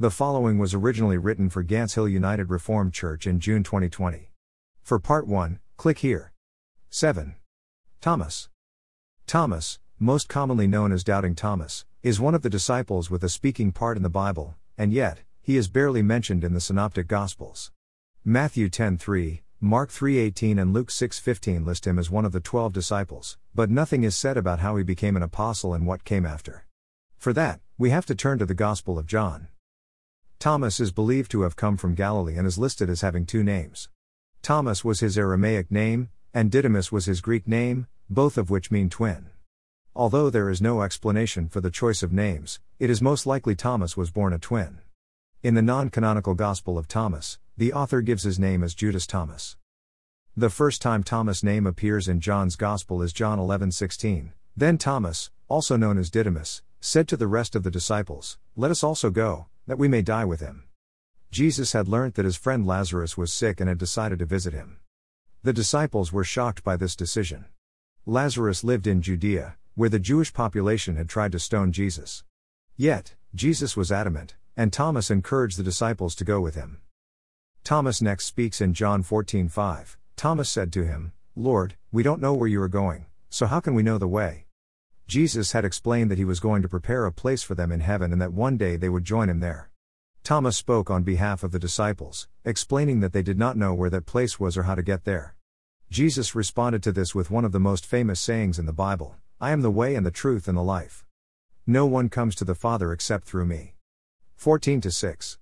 The following was originally written for Gants Hill United Reformed Church in June 2020. For part 1, click here. 7. Thomas. Thomas, most commonly known as Doubting Thomas, is one of the disciples with a speaking part in the Bible, and yet, he is barely mentioned in the Synoptic Gospels. Matthew 10:3, Mark 3:18 and Luke 6:15 list him as one of the 12 disciples, but nothing is said about how he became an apostle and what came after. For that, we have to turn to the Gospel of John. Thomas is believed to have come from Galilee and is listed as having two names. Thomas was his Aramaic name, and Didymus was his Greek name, both of which mean twin. Although there is no explanation for the choice of names, it is most likely Thomas was born a twin. In the non canonical Gospel of Thomas, the author gives his name as Judas Thomas. The first time Thomas' name appears in John's Gospel is John 11:16. Then Thomas, also known as Didymus, said to the rest of the disciples, Let us also go, that we may die with him. Jesus had learnt that his friend Lazarus was sick and had decided to visit him. The disciples were shocked by this decision. Lazarus lived in Judea, where the Jewish population had tried to stone Jesus. Yet, Jesus was adamant, and Thomas encouraged the disciples to go with him. Thomas next speaks in John 14:5. Thomas said to him, Lord, we don't know where you are going, so how can we know the way? Jesus had explained that he was going to prepare a place for them in heaven and that one day they would join him there. Thomas spoke on behalf of the disciples, explaining that they did not know where that place was or how to get there. Jesus responded to this with one of the most famous sayings in the Bible I am the way and the truth and the life. No one comes to the Father except through me. 14 6.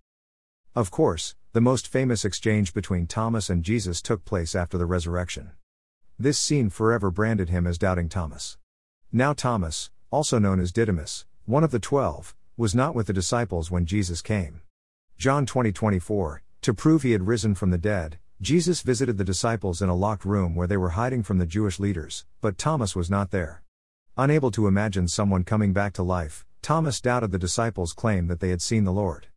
Of course, the most famous exchange between Thomas and Jesus took place after the resurrection. This scene forever branded him as Doubting Thomas. Now Thomas, also known as Didymus, one of the twelve, was not with the disciples when Jesus came. John 20 24, to prove he had risen from the dead, Jesus visited the disciples in a locked room where they were hiding from the Jewish leaders, but Thomas was not there. Unable to imagine someone coming back to life, Thomas doubted the disciples' claim that they had seen the Lord.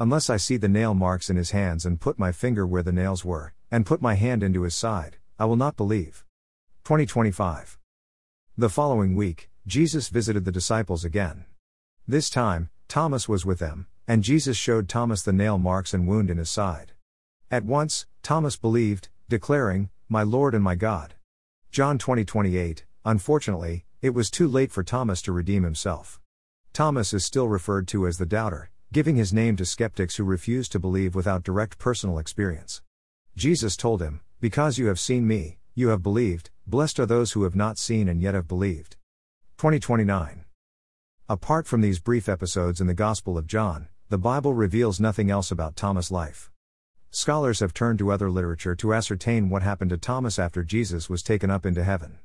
Unless I see the nail marks in his hands and put my finger where the nails were, and put my hand into his side, I will not believe. 2025. The following week, Jesus visited the disciples again. This time, Thomas was with them, and Jesus showed Thomas the nail marks and wound in his side. At once, Thomas believed, declaring, My Lord and my God. John 20:28. Unfortunately, it was too late for Thomas to redeem himself. Thomas is still referred to as the doubter, giving his name to skeptics who refuse to believe without direct personal experience. Jesus told him, Because you have seen me, you have believed, blessed are those who have not seen and yet have believed. 2029. Apart from these brief episodes in the Gospel of John, the Bible reveals nothing else about Thomas' life. Scholars have turned to other literature to ascertain what happened to Thomas after Jesus was taken up into heaven.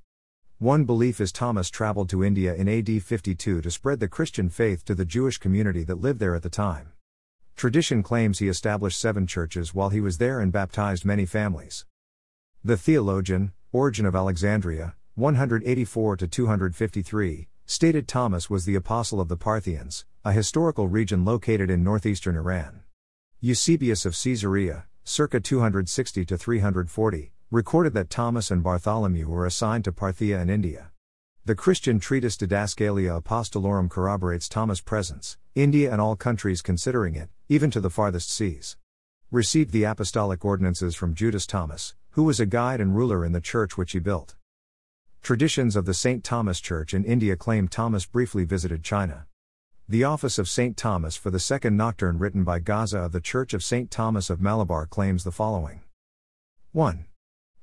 One belief is Thomas traveled to India in AD 52 to spread the Christian faith to the Jewish community that lived there at the time. Tradition claims he established seven churches while he was there and baptized many families. The theologian, Origen of Alexandria, 184 253, stated Thomas was the apostle of the Parthians, a historical region located in northeastern Iran. Eusebius of Caesarea, circa 260 340, recorded that Thomas and Bartholomew were assigned to Parthia in India. The Christian treatise Didascalia Apostolorum corroborates Thomas' presence, India and all countries considering it, even to the farthest seas. Received the apostolic ordinances from Judas Thomas, who was a guide and ruler in the church which he built. Traditions of the St. Thomas Church in India claim Thomas briefly visited China. The Office of St. Thomas for the Second Nocturne, written by Gaza of the Church of St. Thomas of Malabar, claims the following 1.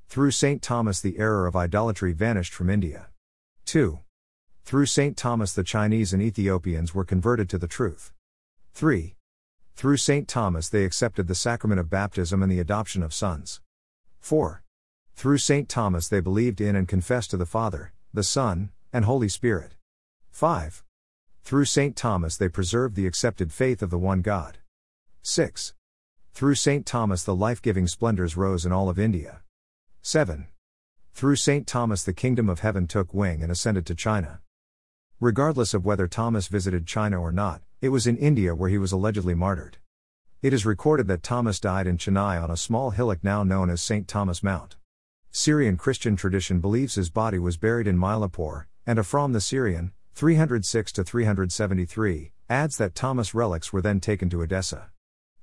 Through St. Thomas, the error of idolatry vanished from India. 2. Through St. Thomas, the Chinese and Ethiopians were converted to the truth. 3. Through St. Thomas, they accepted the sacrament of baptism and the adoption of sons. 4. Through St. Thomas they believed in and confessed to the Father, the Son, and Holy Spirit. 5. Through St. Thomas they preserved the accepted faith of the one God. 6. Through St. Thomas the life giving splendors rose in all of India. 7. Through St. Thomas the kingdom of heaven took wing and ascended to China. Regardless of whether Thomas visited China or not, it was in India where he was allegedly martyred. It is recorded that Thomas died in Chennai on a small hillock now known as St. Thomas Mount. Syrian Christian tradition believes his body was buried in Mylapore, and Ephraim the Syrian, 306 373, adds that Thomas' relics were then taken to Edessa.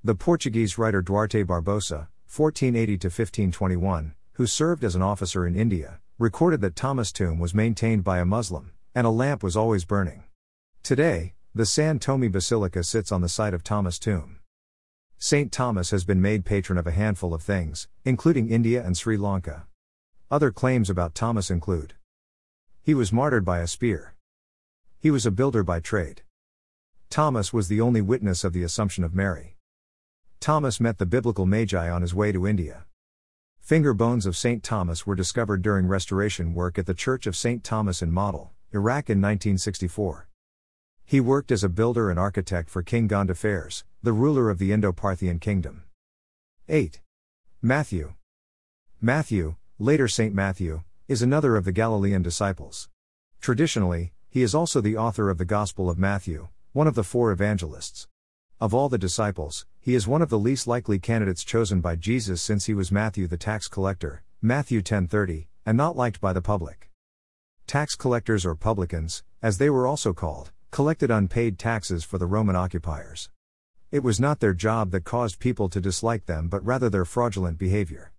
The Portuguese writer Duarte Barbosa, 1480 1521, who served as an officer in India, recorded that Thomas' tomb was maintained by a Muslim, and a lamp was always burning. Today, the San Thome Basilica sits on the site of Thomas' tomb. St. Thomas has been made patron of a handful of things, including India and Sri Lanka. Other claims about Thomas include He was martyred by a spear. He was a builder by trade. Thomas was the only witness of the Assumption of Mary. Thomas met the biblical Magi on his way to India. Finger bones of St. Thomas were discovered during restoration work at the Church of St. Thomas in Mosul, Iraq in 1964. He worked as a builder and architect for King Gondophares, the ruler of the Indo Parthian kingdom. 8. Matthew. Matthew, later St. Matthew, is another of the Galilean disciples. Traditionally, he is also the author of the Gospel of Matthew, one of the four evangelists. Of all the disciples, he is one of the least likely candidates chosen by Jesus since he was Matthew the tax collector, Matthew 10:30, and not liked by the public. Tax collectors or publicans, as they were also called, collected unpaid taxes for the Roman occupiers. It was not their job that caused people to dislike them but rather their fraudulent behavior.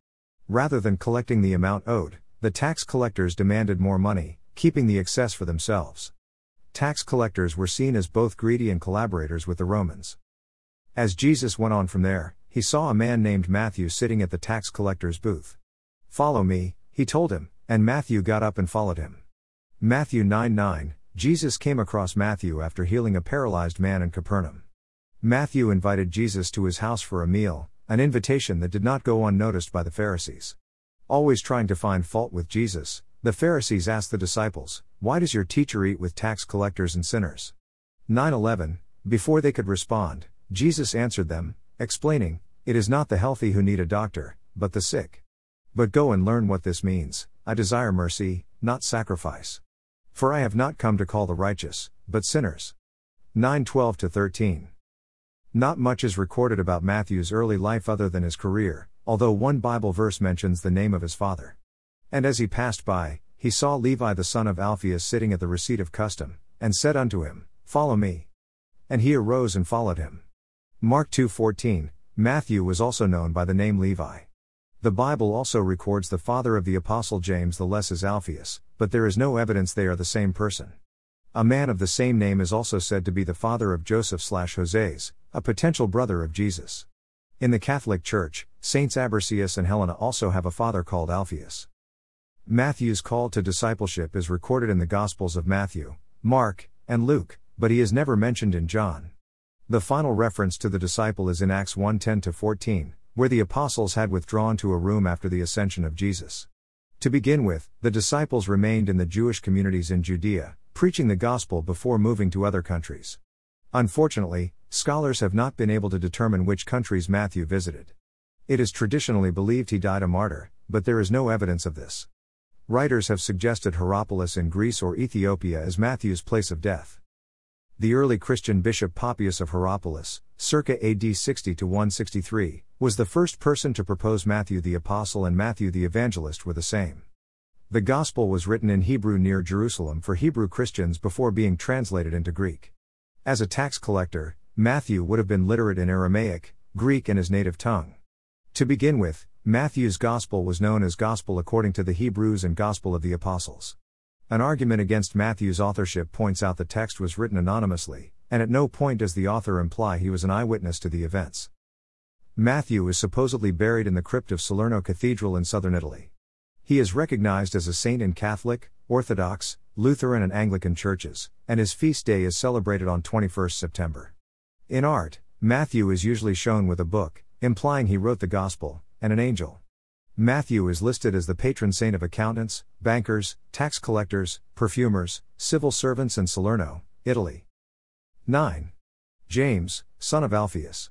Rather than collecting the amount owed, the tax collectors demanded more money, keeping the excess for themselves. Tax collectors were seen as both greedy and collaborators with the Romans. As Jesus went on from there, he saw a man named Matthew sitting at the tax collector's booth. Follow me, he told him, and Matthew got up and followed him. Matthew 9 9 Jesus came across Matthew after healing a paralyzed man in Capernaum. Matthew invited Jesus to his house for a meal, an invitation that did not go unnoticed by the Pharisees. Always trying to find fault with Jesus, the Pharisees asked the disciples, Why does your teacher eat with tax collectors and sinners? 9 11 Before they could respond, Jesus answered them, explaining, It is not the healthy who need a doctor, but the sick. But go and learn what this means I desire mercy, not sacrifice. For I have not come to call the righteous, but sinners. 9 12 13. Not much is recorded about Matthew's early life other than his career, although one Bible verse mentions the name of his father. And as he passed by, he saw Levi the son of Alphaeus sitting at the receipt of custom, and said unto him, Follow me. And he arose and followed him. Mark 2:14, Matthew was also known by the name Levi. The Bible also records the father of the apostle James the less as Alphaeus, but there is no evidence they are the same person. A man of the same name is also said to be the father of Joseph slash Hoseas, a potential brother of Jesus. In the Catholic Church, Saints Abercius and Helena also have a father called Alphaeus. Matthew's call to discipleship is recorded in the Gospels of Matthew, Mark, and Luke, but he is never mentioned in John. The final reference to the disciple is in Acts 1 10 14, where the apostles had withdrawn to a room after the ascension of Jesus. To begin with, the disciples remained in the Jewish communities in Judea, preaching the gospel before moving to other countries. Unfortunately, scholars have not been able to determine which countries Matthew visited. It is traditionally believed he died a martyr, but there is no evidence of this. Writers have suggested Hierapolis in Greece or Ethiopia as Matthew's place of death. The early Christian bishop Papias of Hierapolis, circa AD 60 to 163, was the first person to propose Matthew the Apostle and Matthew the Evangelist were the same. The Gospel was written in Hebrew near Jerusalem for Hebrew Christians before being translated into Greek. As a tax collector, Matthew would have been literate in Aramaic, Greek, and his native tongue. To begin with, Matthew's Gospel was known as Gospel according to the Hebrews and Gospel of the Apostles. An argument against Matthew's authorship points out the text was written anonymously, and at no point does the author imply he was an eyewitness to the events. Matthew is supposedly buried in the crypt of Salerno Cathedral in southern Italy. He is recognized as a saint in Catholic, Orthodox, Lutheran, and Anglican churches, and his feast day is celebrated on 21 September. In art, Matthew is usually shown with a book, implying he wrote the Gospel, and an angel. Matthew is listed as the patron saint of accountants, bankers, tax collectors, perfumers, civil servants, and Salerno, Italy. 9. James, son of Alphaeus.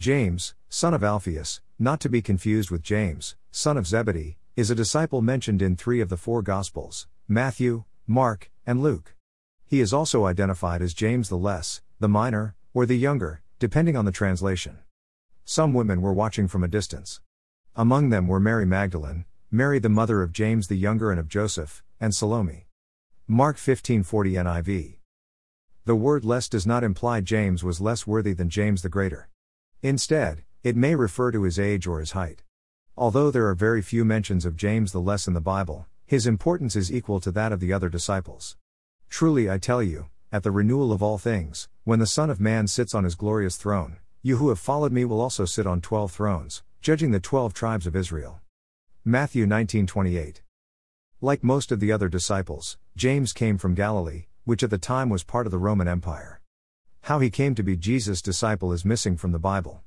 James, son of Alphaeus, not to be confused with James, son of Zebedee, is a disciple mentioned in three of the four Gospels Matthew, Mark, and Luke. He is also identified as James the Less, the Minor, or the Younger, depending on the translation. Some women were watching from a distance. Among them were Mary Magdalene, Mary the mother of James the Younger and of Joseph, and Salome. Mark 1540 NIV. the word less does not imply James was less worthy than James the Greater. Instead, it may refer to his age or his height. Although there are very few mentions of James the Less in the Bible, his importance is equal to that of the other disciples. Truly I tell you, at the renewal of all things, when the Son of Man sits on his glorious throne, you who have followed me will also sit on twelve thrones, judging the twelve tribes of Israel. Matthew 19:28. Like most of the other disciples, James came from Galilee, which at the time was part of the Roman Empire. How he came to be Jesus' disciple is missing from the Bible.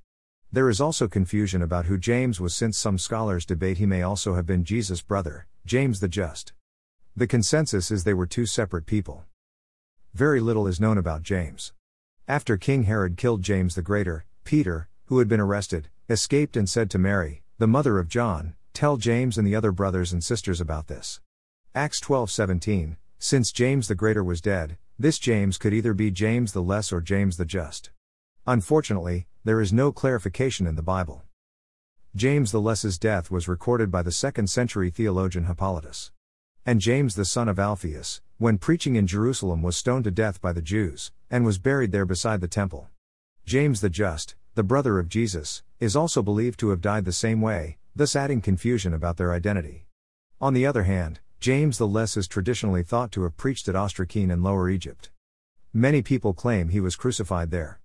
There is also confusion about who James was, since some scholars debate he may also have been Jesus' brother, James the Just. The consensus is they were two separate people. Very little is known about James. After King Herod killed James the Greater, Peter, who had been arrested, escaped and said to Mary, the mother of John, Tell James and the other brothers and sisters about this. Acts 12:17 Since James the Greater was dead, this James could either be James the Less or James the Just. Unfortunately, there is no clarification in the Bible. James the Less's death was recorded by the 2nd century theologian Hippolytus. And James the son of Alphaeus, when preaching in Jerusalem, was stoned to death by the Jews, and was buried there beside the temple. James the Just, the brother of Jesus, is also believed to have died the same way, thus adding confusion about their identity. On the other hand, James the Less is traditionally thought to have preached at Ostrakine in Lower Egypt. Many people claim he was crucified there.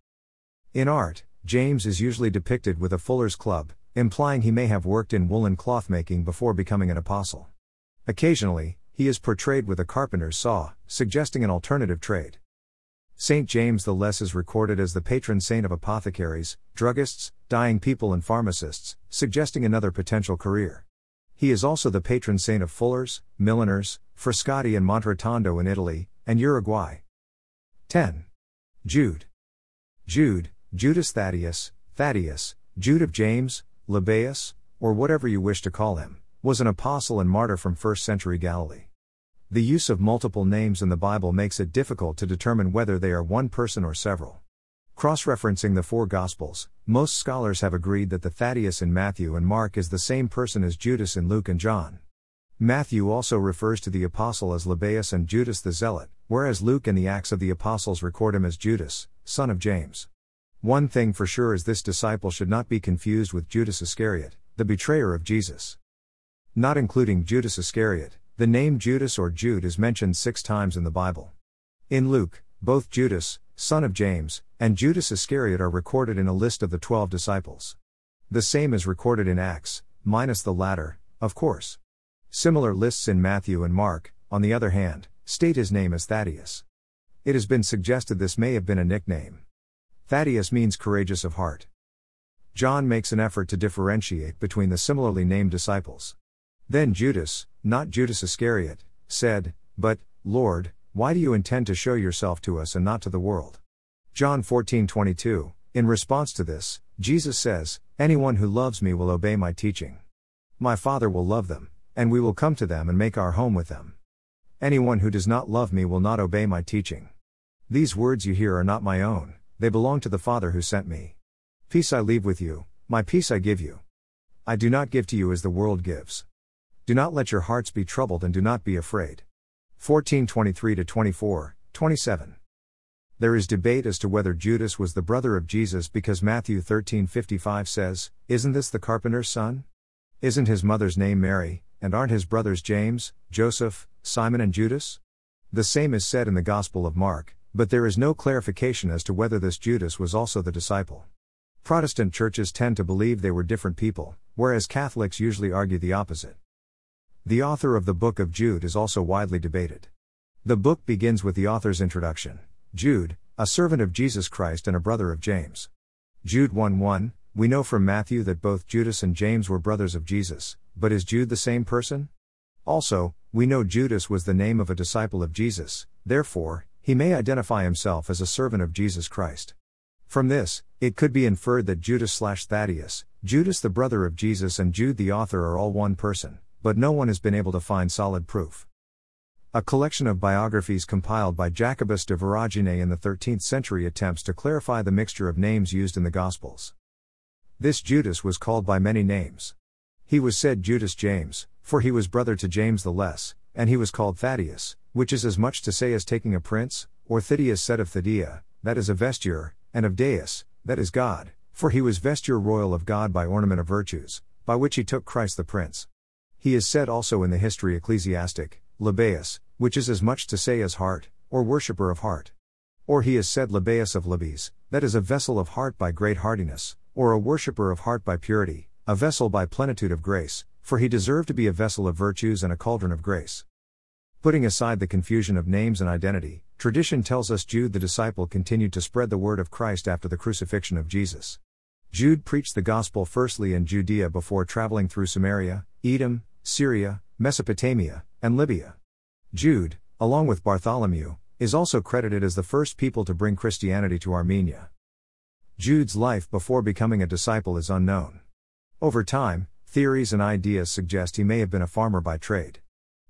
In art, James is usually depicted with a fuller's club, implying he may have worked in woolen cloth making before becoming an apostle. Occasionally, he is portrayed with a carpenter's saw, suggesting an alternative trade. St. James the Less is recorded as the patron saint of apothecaries, druggists, dying people, and pharmacists, suggesting another potential career. He is also the patron saint of fullers, milliners, Frascati and Monterotondo in Italy, and Uruguay. 10. Jude. Jude, Judas Thaddeus, Thaddeus, Jude of James, Lebbaeus, or whatever you wish to call him, was an apostle and martyr from 1st century Galilee. The use of multiple names in the Bible makes it difficult to determine whether they are one person or several. Cross referencing the four Gospels, most scholars have agreed that the Thaddeus in Matthew and Mark is the same person as Judas in Luke and John. Matthew also refers to the apostle as Lebbaeus and Judas the Zealot, whereas Luke and the Acts of the Apostles record him as Judas, son of James. One thing for sure is this disciple should not be confused with Judas Iscariot, the betrayer of Jesus. Not including Judas Iscariot, the name Judas or Jude is mentioned six times in the Bible. In Luke, both Judas, son of James, and Judas Iscariot are recorded in a list of the twelve disciples. The same is recorded in Acts, minus the latter, of course. Similar lists in Matthew and Mark, on the other hand, state his name as Thaddeus. It has been suggested this may have been a nickname. Thaddeus means courageous of heart. John makes an effort to differentiate between the similarly named disciples. Then Judas, not Judas Iscariot, said, But, Lord, why do you intend to show yourself to us and not to the world? John 14:22. In response to this, Jesus says, Anyone who loves me will obey my teaching. My Father will love them, and we will come to them and make our home with them. Anyone who does not love me will not obey my teaching. These words you hear are not my own, they belong to the Father who sent me. Peace I leave with you, my peace I give you. I do not give to you as the world gives. Do not let your hearts be troubled and do not be afraid. 1423 24, 27. There is debate as to whether Judas was the brother of Jesus because Matthew 13:55 says, "Isn't this the carpenter's son? Isn't his mother's name Mary, and aren't his brothers James, Joseph, Simon and Judas?" The same is said in the Gospel of Mark, but there is no clarification as to whether this Judas was also the disciple. Protestant churches tend to believe they were different people, whereas Catholics usually argue the opposite. The author of the Book of Jude is also widely debated. The book begins with the author's introduction Jude, a servant of Jesus Christ and a brother of James. Jude 1 1, we know from Matthew that both Judas and James were brothers of Jesus, but is Jude the same person? Also, we know Judas was the name of a disciple of Jesus, therefore, he may identify himself as a servant of Jesus Christ. From this, it could be inferred that Judas slash Thaddeus, Judas the brother of Jesus, and Jude the author are all one person but no one has been able to find solid proof. A collection of biographies compiled by Jacobus de Voragine in the 13th century attempts to clarify the mixture of names used in the Gospels. This Judas was called by many names. He was said Judas James, for he was brother to James the Less, and he was called Thaddeus, which is as much to say as taking a prince, or Thaddeus said of Thaddeus, that is a vesture, and of Deus, that is God, for he was vesture royal of God by ornament of virtues, by which he took Christ the Prince. He is said also in the history ecclesiastic, Lebbaeus, which is as much to say as heart, or worshipper of heart. Or he is said Lebbaeus of Libes, that is a vessel of heart by great hardiness, or a worshipper of heart by purity, a vessel by plenitude of grace, for he deserved to be a vessel of virtues and a cauldron of grace. Putting aside the confusion of names and identity, tradition tells us Jude the disciple continued to spread the word of Christ after the crucifixion of Jesus. Jude preached the gospel firstly in Judea before traveling through Samaria, Edom, Syria, Mesopotamia, and Libya. Jude, along with Bartholomew, is also credited as the first people to bring Christianity to Armenia. Jude's life before becoming a disciple is unknown. Over time, theories and ideas suggest he may have been a farmer by trade.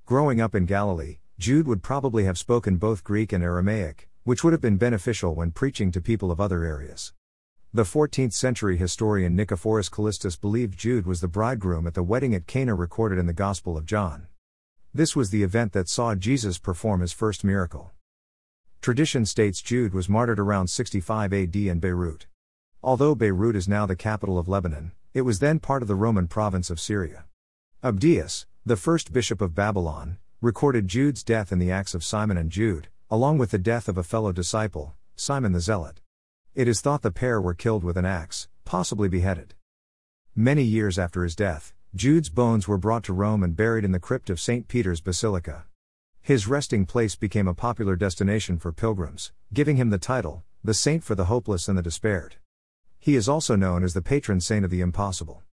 Growing up in Galilee, Jude would probably have spoken both Greek and Aramaic, which would have been beneficial when preaching to people of other areas. The 14th century historian Nicephorus Callistus believed Jude was the bridegroom at the wedding at Cana recorded in the Gospel of John. This was the event that saw Jesus perform his first miracle. Tradition states Jude was martyred around 65 AD in Beirut. Although Beirut is now the capital of Lebanon, it was then part of the Roman province of Syria. Abdias, the first bishop of Babylon, recorded Jude's death in the Acts of Simon and Jude, along with the death of a fellow disciple, Simon the Zealot. It is thought the pair were killed with an axe, possibly beheaded. Many years after his death, Jude's bones were brought to Rome and buried in the crypt of St. Peter's Basilica. His resting place became a popular destination for pilgrims, giving him the title, the saint for the hopeless and the despaired. He is also known as the patron saint of the impossible.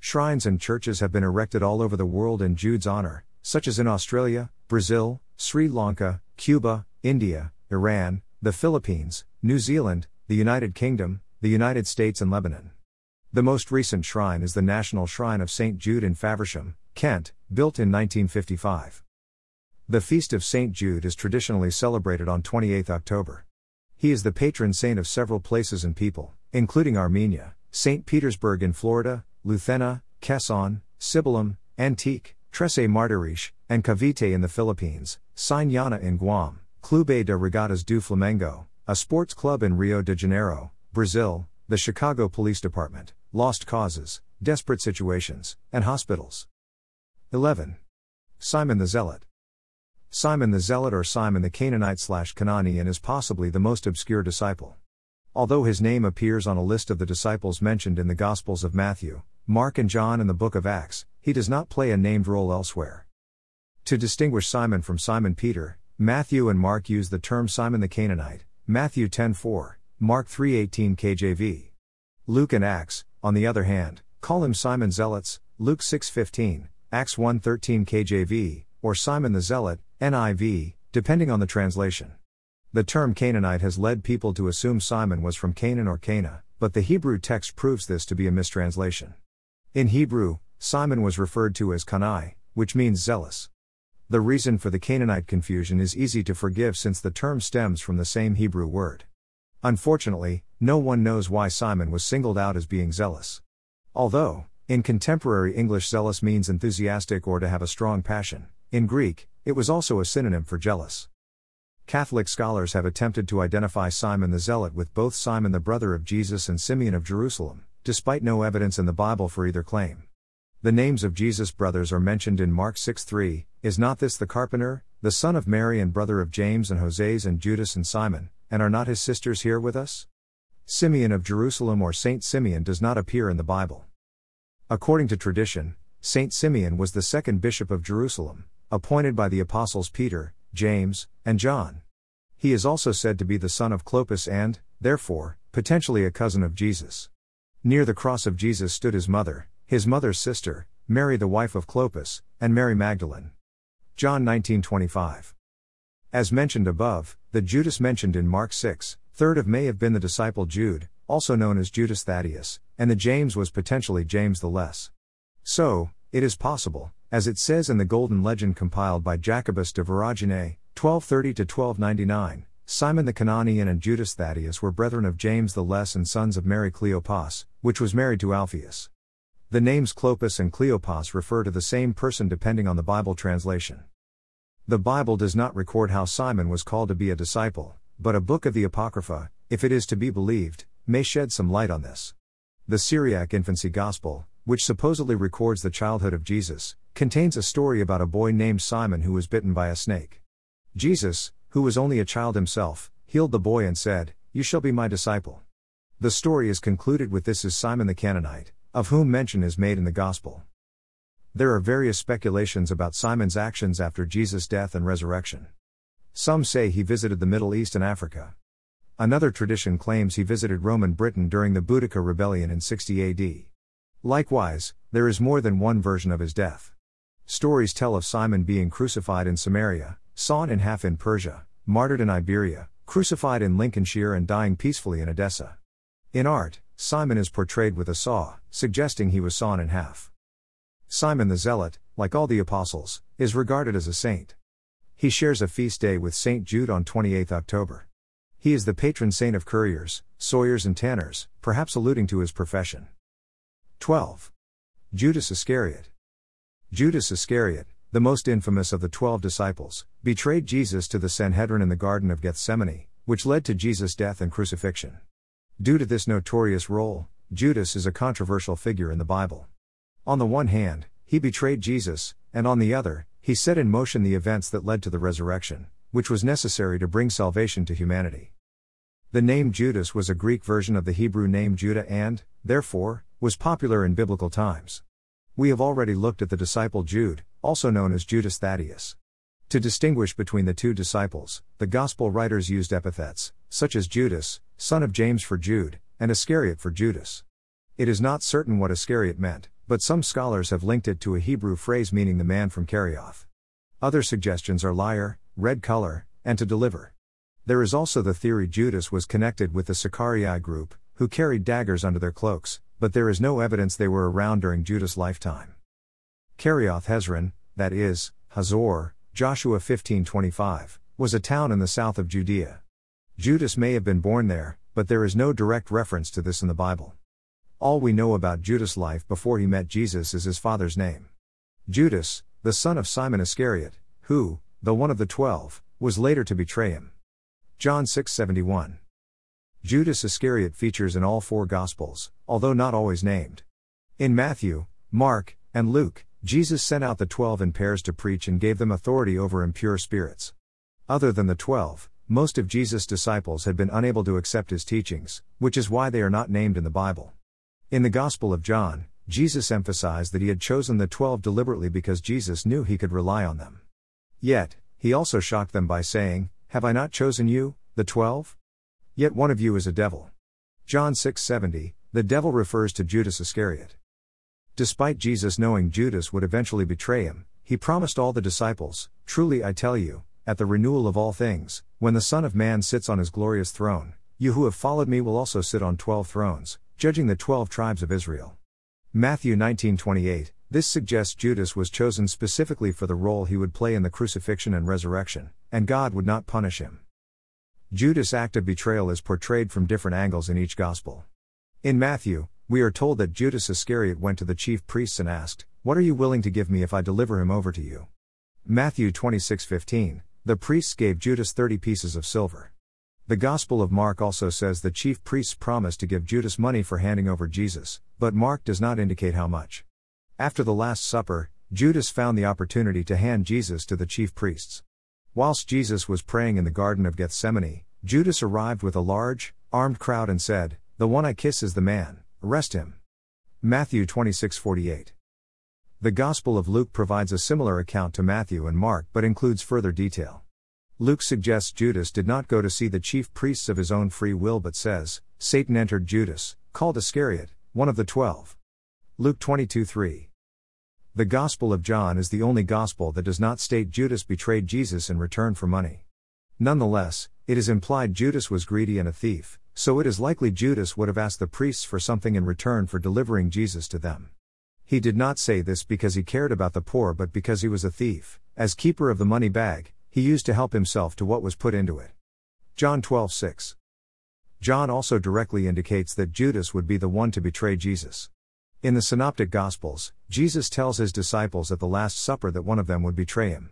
Shrines and churches have been erected all over the world in Jude's honor, such as in Australia, Brazil, Sri Lanka, Cuba, India, Iran, the Philippines, New Zealand, the United Kingdom, the United States, and Lebanon. The most recent shrine is the National Shrine of St. Jude in Faversham, Kent, built in 1955. The Feast of St. Jude is traditionally celebrated on 28 October. He is the patron saint of several places and people, including Armenia, St. Petersburg in Florida, Lucena, Quezon, Sibalom, Antique, Trece Martiriche, and Cavite in the Philippines, Sinyana in Guam, Clube de Regatas do Flamengo, a sports club in Rio de Janeiro, Brazil, the Chicago Police Department, lost causes, desperate situations, and hospitals. 11. Simon the Zealot. Simon the Zealot or Simon the Canaanite slash Canaan is possibly the most obscure disciple. Although his name appears on a list of the disciples mentioned in the Gospels of Matthew, Mark, and John in the book of Acts, he does not play a named role elsewhere. To distinguish Simon from Simon Peter, Matthew and Mark use the term Simon the Canaanite, Matthew 10:4, Mark 3:18 KJV. Luke and Acts, on the other hand, call him Simon Zelotes, Luke 6:15, Acts 1:13 KJV, or Simon the Zealot, NIV, depending on the translation. The term Canaanite has led people to assume Simon was from Canaan or Cana, but the Hebrew text proves this to be a mistranslation. In Hebrew, Simon was referred to as Kanai, which means zealous. The reason for the Canaanite confusion is easy to forgive since the term stems from the same Hebrew word. Unfortunately, no one knows why Simon was singled out as being zealous. Although, in contemporary English, zealous means enthusiastic or to have a strong passion, in Greek, it was also a synonym for jealous. Catholic scholars have attempted to identify Simon the Zealot with both Simon the brother of Jesus and Simeon of Jerusalem, despite no evidence in the Bible for either claim. The names of Jesus' brothers are mentioned in Mark 6 3. Is not this the carpenter, the son of Mary and brother of James and Joses and Judas and Simon, and are not his sisters here with us? Simeon of Jerusalem or Saint Simeon does not appear in the Bible. According to tradition, Saint Simeon was the second bishop of Jerusalem, appointed by the apostles Peter, James, and John. He is also said to be the son of Clopas and, therefore, potentially a cousin of Jesus. Near the cross of Jesus stood his mother, his mother's sister, Mary the wife of Clopas, and Mary Magdalene. John 19:25. As mentioned above, the Judas mentioned in Mark 6, third of may have been the disciple Jude, also known as Judas Thaddeus, and the James was potentially James the Less. So, it is possible, as it says in the Golden Legend compiled by Jacobus de Voragine, 1230 1299, Simon the Cananaean and Judas Thaddeus were brethren of James the Less and sons of Mary Cleopas, which was married to Alphaeus. The names Clopas and Cleopas refer to the same person depending on the Bible translation. The Bible does not record how Simon was called to be a disciple, but a book of the Apocrypha, if it is to be believed, may shed some light on this. The Syriac Infancy Gospel, which supposedly records the childhood of Jesus, contains a story about a boy named Simon who was bitten by a snake. Jesus, who was only a child himself, healed the boy and said, You shall be my disciple. The story is concluded with this is Simon the Canaanite, of whom mention is made in the Gospel. There are various speculations about Simon's actions after Jesus' death and resurrection. Some say he visited the Middle East and Africa. Another tradition claims he visited Roman Britain during the Boudica rebellion in 60 AD. Likewise, there is more than one version of his death. Stories tell of Simon being crucified in Samaria, sawn in half in Persia, martyred in Iberia, crucified in Lincolnshire, and dying peacefully in Edessa. In art, Simon is portrayed with a saw, suggesting he was sawn in half. Simon the Zealot, like all the apostles, is regarded as a saint. He shares a feast day with St. Jude on 28 October. He is the patron saint of couriers, sawyers, and tanners, perhaps alluding to his profession. 12. Judas Iscariot. Judas Iscariot, the most infamous of the twelve disciples, betrayed Jesus to the Sanhedrin in the Garden of Gethsemane, which led to Jesus' death and crucifixion. Due to this notorious role, Judas is a controversial figure in the Bible. On the one hand, he betrayed Jesus, and on the other, he set in motion the events that led to the resurrection, which was necessary to bring salvation to humanity. The name Judas was a Greek version of the Hebrew name Judah and, therefore, was popular in biblical times. We have already looked at the disciple Jude, also known as Judas Thaddeus. To distinguish between the two disciples, the Gospel writers used epithets, such as Judas, son of James for Jude, and Iscariot for Judas. It is not certain what Iscariot meant, but some scholars have linked it to a Hebrew phrase meaning the man from Kerioth. Other suggestions are liar, red color, and to deliver. There is also the theory Judas was connected with the Sicarii group, who carried daggers under their cloaks, but there is no evidence they were around during Judas' lifetime. Kerioth Hezron, that is, Hazor, Joshua 15:25, was a town in the south of Judea. Judas may have been born there, but there is no direct reference to this in the Bible. All we know about Judas' life before he met Jesus is his father's name. Judas, the son of Simon Iscariot, who, though one of the twelve, was later to betray him. John 6:71. Judas Iscariot features in all four Gospels, although not always named. In Matthew, Mark, and Luke, Jesus sent out the twelve in pairs to preach and gave them authority over impure spirits. Other than the twelve, most of Jesus' disciples had been unable to accept his teachings, which is why they are not named in the Bible. In the Gospel of John, Jesus emphasized that he had chosen the twelve deliberately because Jesus knew he could rely on them. Yet, he also shocked them by saying, Have I not chosen you, the twelve? Yet one of you is a devil. John 6:70, the devil refers to Judas Iscariot. Despite Jesus knowing Judas would eventually betray him, he promised all the disciples, Truly I tell you, at the renewal of all things, when the Son of Man sits on his glorious throne, you who have followed me will also sit on twelve thrones, judging the 12 tribes of Israel. Matthew 19:28 This suggests Judas was chosen specifically for the role he would play in the crucifixion and resurrection, and God would not punish him. Judas' act of betrayal is portrayed from different angles in each gospel. In Matthew, we are told that Judas Iscariot went to the chief priests and asked, "What are you willing to give me if I deliver him over to you?" Matthew 26:15 The priests gave Judas 30 pieces of silver. The Gospel of Mark also says the chief priests promised to give Judas money for handing over Jesus, but Mark does not indicate how much. After the Last Supper, Judas found the opportunity to hand Jesus to the chief priests. Whilst Jesus was praying in the Garden of Gethsemane, Judas arrived with a large, armed crowd and said, The one I kiss is the man, arrest him. Matthew 26:48. The Gospel of Luke provides a similar account to Matthew and Mark but includes further detail. Luke suggests Judas did not go to see the chief priests of his own free will but says, Satan entered Judas, called Iscariot, one of the twelve. Luke 22 3. The Gospel of John is the only Gospel that does not state Judas betrayed Jesus in return for money. Nonetheless, it is implied Judas was greedy and a thief, so it is likely Judas would have asked the priests for something in return for delivering Jesus to them. He did not say this because he cared about the poor but because he was a thief, as keeper of the money bag, he used to help himself to what was put into it. John 12:6. John also directly indicates that Judas would be the one to betray Jesus. In the Synoptic Gospels, Jesus tells his disciples at the Last Supper that one of them would betray him.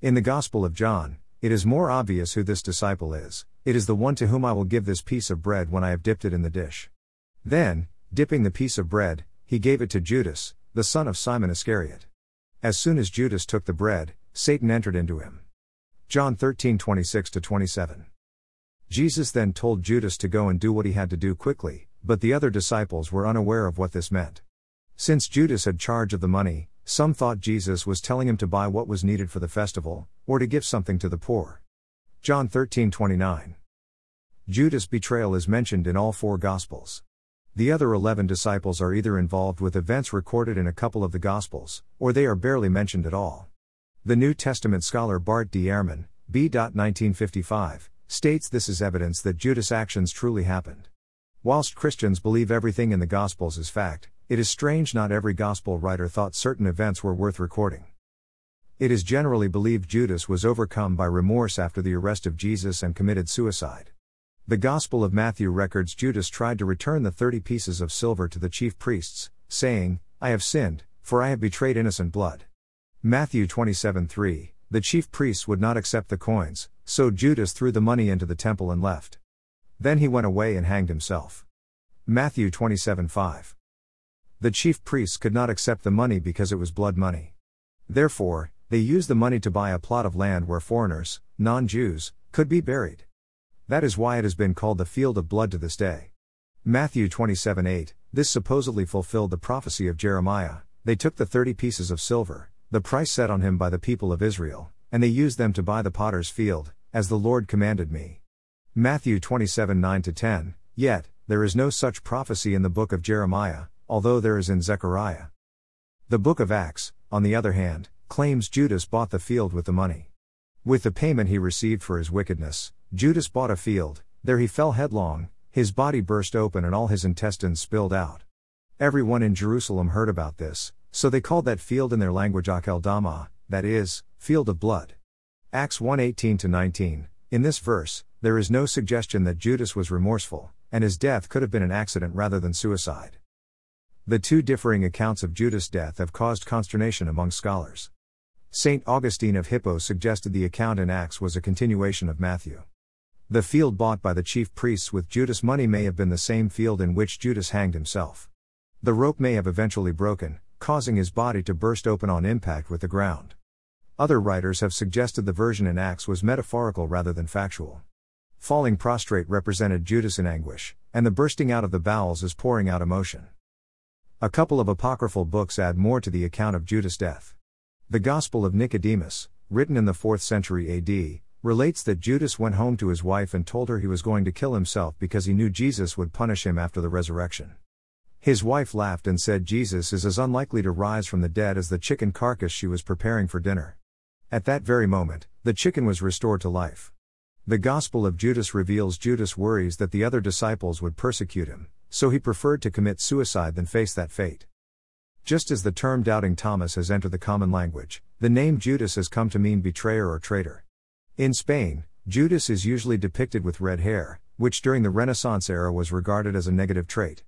In the Gospel of John, it is more obvious who this disciple is, It is the one to whom I will give this piece of bread when I have dipped it in the dish. Then, dipping the piece of bread, he gave it to Judas, the son of Simon Iscariot. As soon as Judas took the bread, Satan entered into him. John 13 26 27. Jesus then told Judas to go and do what he had to do quickly, but the other disciples were unaware of what this meant. Since Judas had charge of the money, some thought Jesus was telling him to buy what was needed for the festival, or to give something to the poor. John 13:29. Judas' betrayal is mentioned in all four Gospels. The other 11 disciples are either involved with events recorded in a couple of the Gospels, or they are barely mentioned at all. The New Testament scholar Bart D. Ehrman, B. 1955, states this is evidence that Judas' actions truly happened. Whilst Christians believe everything in the Gospels is fact, it is strange not every Gospel writer thought certain events were worth recording. It is generally believed Judas was overcome by remorse after the arrest of Jesus and committed suicide. The Gospel of Matthew records Judas tried to return the thirty pieces of silver to the chief priests, saying, I have sinned, for I have betrayed innocent blood. Matthew 27 3 The chief priests would not accept the coins, so Judas threw the money into the temple and left. Then he went away and hanged himself. Matthew 27 5. The chief priests could not accept the money because it was blood money. Therefore, they used the money to buy a plot of land where foreigners, non Jews, could be buried. That is why it has been called the field of blood to this day. Matthew 27 8, this supposedly fulfilled the prophecy of Jeremiah. They took the thirty pieces of silver, the price set on him by the people of Israel, and they used them to buy the potter's field, as the Lord commanded me. Matthew 27 9 10, yet, there is no such prophecy in the book of Jeremiah, although there is in Zechariah. The book of Acts, on the other hand, claims Judas bought the field with the money. With the payment he received for his wickedness, Judas bought a field, there he fell headlong, his body burst open and all his intestines spilled out. Everyone in Jerusalem heard about this, so they called that field in their language Akeldama, that is, field of blood. Acts 1:18 19. In this verse, there is no suggestion that Judas was remorseful, and his death could have been an accident rather than suicide. The two differing accounts of Judas' death have caused consternation among scholars. St. Augustine of Hippo suggested the account in Acts was a continuation of Matthew. The field bought by the chief priests with Judas' money may have been the same field in which Judas hanged himself. The rope may have eventually broken, causing his body to burst open on impact with the ground. Other writers have suggested the version in Acts was metaphorical rather than factual. Falling prostrate represented Judas in anguish, and the bursting out of the bowels is pouring out emotion. A couple of apocryphal books add more to the account of Judas' death. The Gospel of Nicodemus, written in the 4th century AD, relates that Judas went home to his wife and told her he was going to kill himself because he knew Jesus would punish him after the resurrection. His wife laughed and said Jesus is as unlikely to rise from the dead as the chicken carcass she was preparing for dinner. At that very moment, the chicken was restored to life. The Gospel of Judas reveals Judas' worries that the other disciples would persecute him, so he preferred to commit suicide than face that fate. Just as the term doubting Thomas has entered the common language, the name Judas has come to mean betrayer or traitor. In Spain, Judas is usually depicted with red hair, which during the Renaissance era was regarded as a negative trait.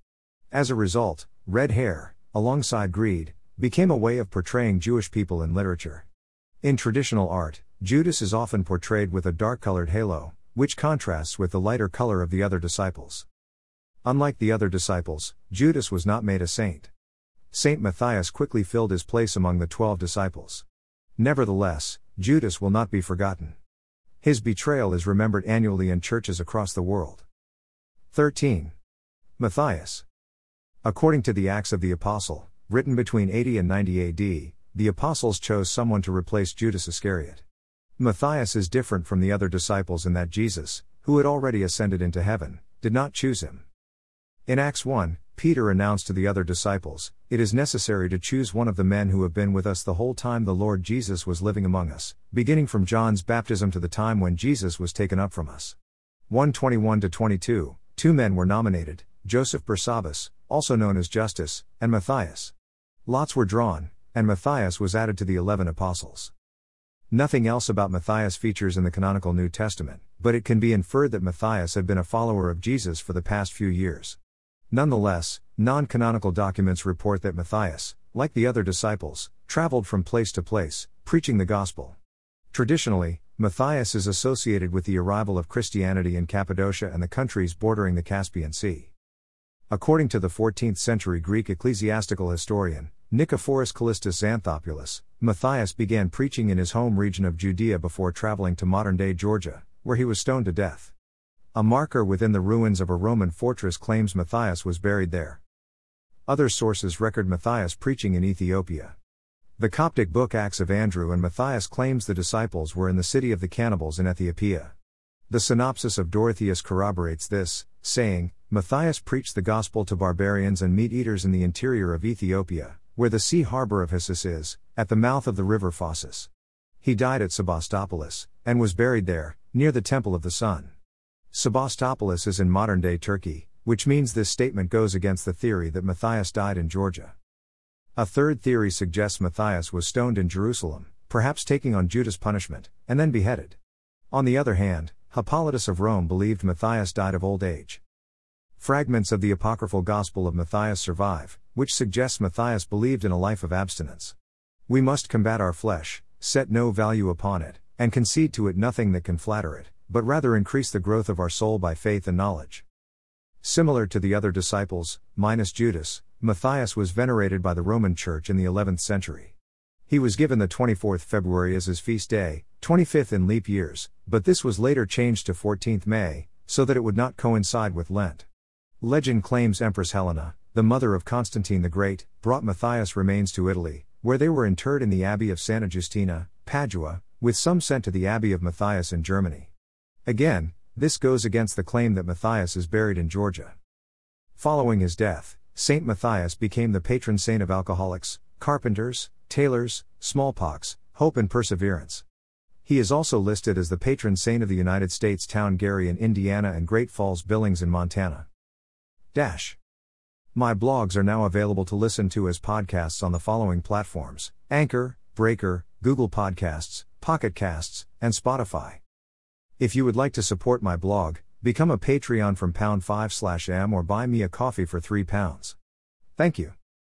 As a result, red hair, alongside greed, became a way of portraying Jewish people in literature. In traditional art, Judas is often portrayed with a dark colored halo, which contrasts with the lighter color of the other disciples. Unlike the other disciples, Judas was not made a saint. Saint Matthias quickly filled his place among the twelve disciples. Nevertheless, Judas will not be forgotten. His betrayal is remembered annually in churches across the world. 13. Matthias. According to the Acts of the Apostle, written between 80 and 90 AD, the apostles chose someone to replace Judas Iscariot. Matthias is different from the other disciples in that Jesus, who had already ascended into heaven, did not choose him. In Acts 1, Peter announced to the other disciples, It is necessary to choose one of the men who have been with us the whole time the Lord Jesus was living among us, beginning from John's baptism to the time when Jesus was taken up from us. 121 22, two men were nominated, Joseph Barsabbas, also known as Justus, and Matthias. Lots were drawn, and Matthias was added to the eleven apostles. Nothing else about Matthias features in the canonical New Testament, but it can be inferred that Matthias had been a follower of Jesus for the past few years. Nonetheless, non canonical documents report that Matthias, like the other disciples, traveled from place to place, preaching the gospel. Traditionally, Matthias is associated with the arrival of Christianity in Cappadocia and the countries bordering the Caspian Sea. According to the 14th century Greek ecclesiastical historian, Nicephorus Callistus Xanthopoulos, Matthias began preaching in his home region of Judea before traveling to modern day Georgia, where he was stoned to death. A marker within the ruins of a Roman fortress claims Matthias was buried there. Other sources record Matthias preaching in Ethiopia. The Coptic book Acts of Andrew and Matthias claims the disciples were in the city of the cannibals in Ethiopia. The synopsis of Dorotheus corroborates this, saying, Matthias preached the gospel to barbarians and meat eaters in the interior of Ethiopia, where the sea harbor of Hyssus is, at the mouth of the river Phasis. He died at Sebastopolis, and was buried there, near the Temple of the Sun. Sebastopolis is in modern day Turkey, which means this statement goes against the theory that Matthias died in Georgia. A third theory suggests Matthias was stoned in Jerusalem, perhaps taking on Judas' punishment, and then beheaded. On the other hand, Hippolytus of Rome believed Matthias died of old age. Fragments of the apocryphal Gospel of Matthias survive, which suggests Matthias believed in a life of abstinence. We must combat our flesh, set no value upon it, and concede to it nothing that can flatter it but rather increase the growth of our soul by faith and knowledge. Similar to the other disciples, minus Judas, Matthias was venerated by the Roman Church in the 11th century. He was given the 24th February as his feast day, 25th in leap years, but this was later changed to 14th May, so that it would not coincide with Lent. Legend claims Empress Helena, the mother of Constantine the Great, brought Matthias' remains to Italy, where they were interred in the Abbey of Santa Giustina, Padua, with some sent to the Abbey of Matthias in Germany. Again, this goes against the claim that Matthias is buried in Georgia. Following his death, Saint Matthias became the patron saint of alcoholics, carpenters, tailors, smallpox, hope, and perseverance. He is also listed as the patron saint of the United States town Gary in Indiana and Great Falls Billings in Montana. Dash. My blogs are now available to listen to as podcasts on the following platforms Anchor, Breaker, Google Podcasts, Pocket Casts, and Spotify. If you would like to support my blog, become a Patreon from pound 5 slash m or buy me a coffee for 3 pounds. Thank you.